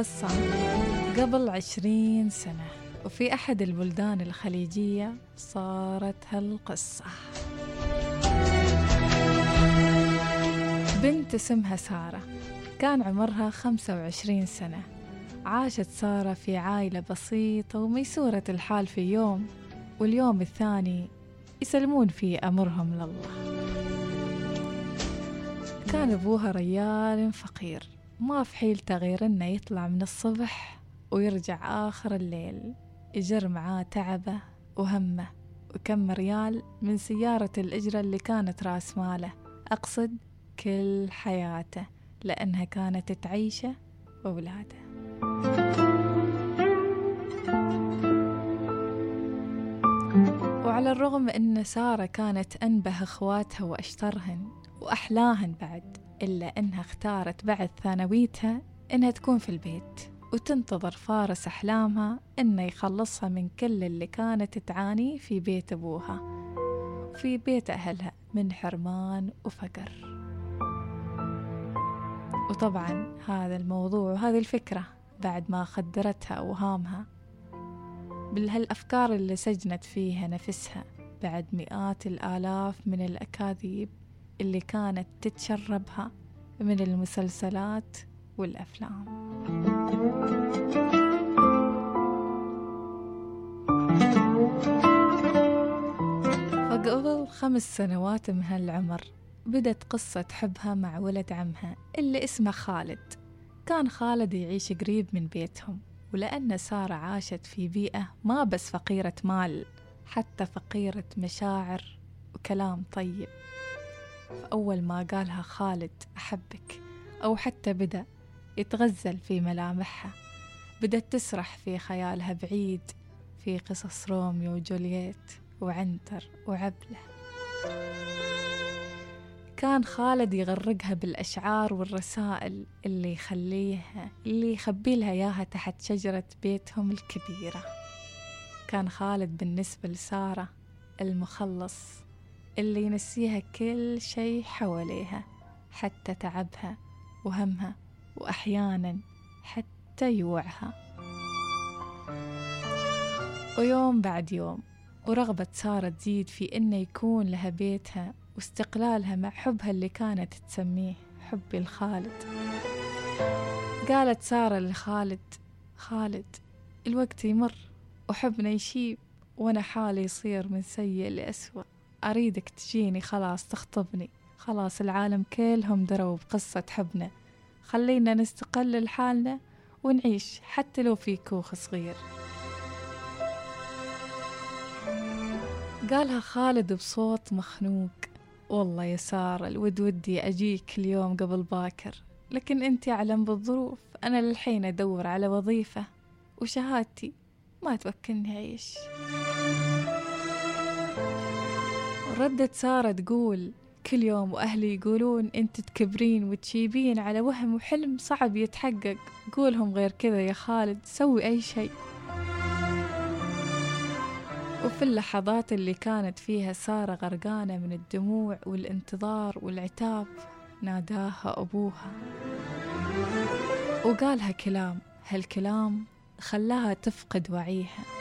القصة قبل عشرين سنة وفي أحد البلدان الخليجية صارت هالقصة. بنت اسمها سارة كان عمرها خمسة وعشرين سنة. عاشت سارة في عائلة بسيطة وميسورة الحال في يوم واليوم الثاني يسلمون فيه أمرهم لله. كان أبوها ريال فقير. ما في حيلته غير إنه يطلع من الصبح ويرجع آخر الليل يجر معاه تعبه وهمه وكم ريال من سيارة الإجرة اللي كانت راس ماله. أقصد كل حياته لأنها كانت تعيشه وأولاده وعلى الرغم أن سارة كانت أنبه أخواتها وأشطرهن وأحلاهن بعد إلا أنها اختارت بعد ثانويتها إنها تكون في البيت وتنتظر فارس أحلامها إنه يخلصها من كل اللي كانت تعانيه في بيت أبوها وفي بيت أهلها من حرمان وفقر. وطبعا هذا الموضوع وهذه الفكرة بعد ما خدرتها أوهامها بالهالأفكار اللي سجنت فيها نفسها بعد مئات الآلاف من الأكاذيب اللي كانت تتشربها من المسلسلات والأفلام. فقبل خمس سنوات من هالعمر بدت قصة حبها مع ولد عمها اللي اسمه خالد. كان خالد يعيش قريب من بيتهم ولأن سارة عاشت في بيئة ما بس فقيرة مال حتى فقيرة مشاعر وكلام طيب. فأول ما قالها خالد أحبك أو حتى بدأ يتغزل في ملامحها. بدأت تسرح في خيالها بعيد في قصص روميو وجولييت وعنتر وعبلة. كان خالد يغرقها بالأشعار والرسائل اللي يخليها اللي يخبي لها إياها تحت شجرة بيتهم الكبيرة. كان خالد بالنسبة لسارة المخلص. اللي ينسيها كل شي حواليها حتى تعبها وهمها وأحيانا حتى يوعها. ويوم بعد يوم ورغبة سارة تزيد في إنه يكون لها بيتها واستقلالها مع حبها اللي كانت تسميه حبي الخالد. قالت سارة لخالد خالد الوقت يمر وحبنا يشيب وأنا حالي يصير من سيء لأسوأ. أريدك تجيني خلاص تخطبني. خلاص العالم كلهم دروا بقصة حبنا. خلينا نستقل لحالنا ونعيش حتى لو في كوخ صغير. قالها خالد بصوت مخنوق. والله يا سارة الود ودي أجيك اليوم قبل باكر. لكن أنت أعلم بالظروف. أنا للحين أدور على وظيفة. وشهادتي ما توكلني أعيش. ردت سارة تقول كل يوم وأهلي يقولون أنت تكبرين وتشيبين على وهم وحلم صعب يتحقق قولهم غير كذا يا خالد سوي أي شيء. وفي اللحظات اللي كانت فيها سارة غرقانة من الدموع والانتظار والعتاب ناداها أبوها. وقالها كلام هالكلام خلاها تفقد وعيها.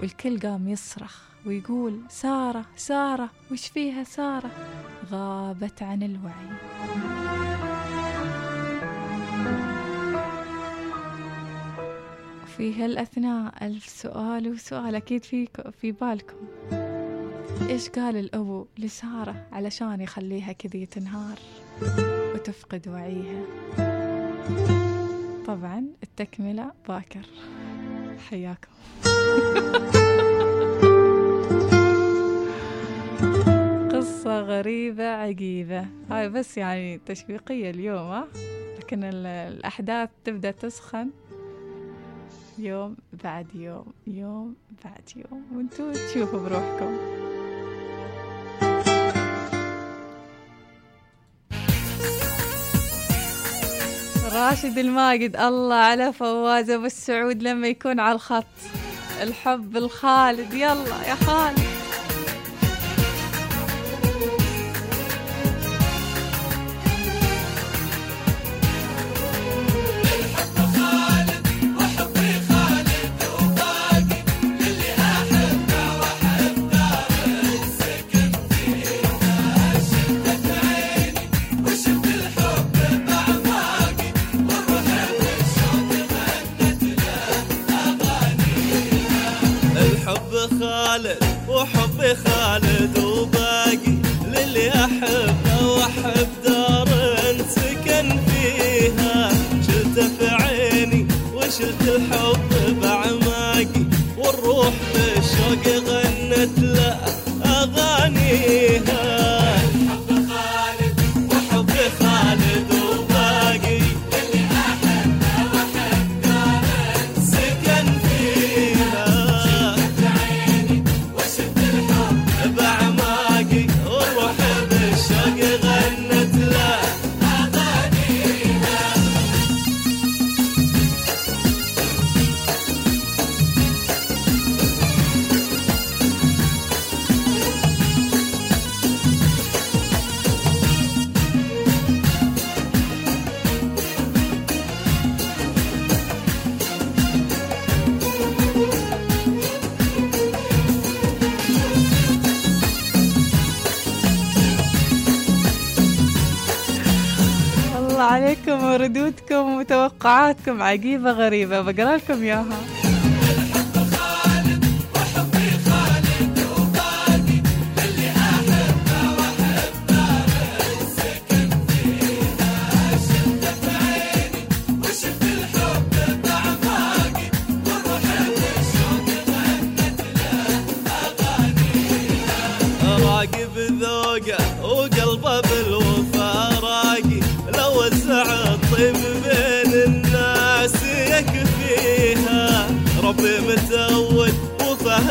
والكل قام يصرخ ويقول سارة سارة وش فيها سارة؟ غابت عن الوعي. في هالأثناء ألف سؤال وسؤال أكيد في في بالكم. إيش قال الأبو لسارة علشان يخليها كذي تنهار وتفقد وعيها؟ طبعا التكملة باكر. حياكم قصة غريبة عجيبة. هاي بس يعني تشويقية اليوم ها؟ لكن الأحداث تبدأ تسخن. يوم بعد يوم يوم بعد يوم. وانتوا تشوفوا بروحكم. راشد الماجد الله على فواز أبو السعود لما يكون على الخط. الحب الخالد يلا يا خالد. عشت الحب بعمري عليكم وردودكم وتوقعاتكم عجيبة غريبة بقرأ لكم إياها.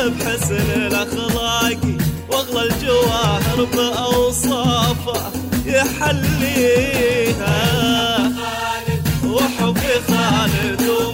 بحسن الأخلاق. واغلى الجواهر بأوصافه يحليها. وحبي خالد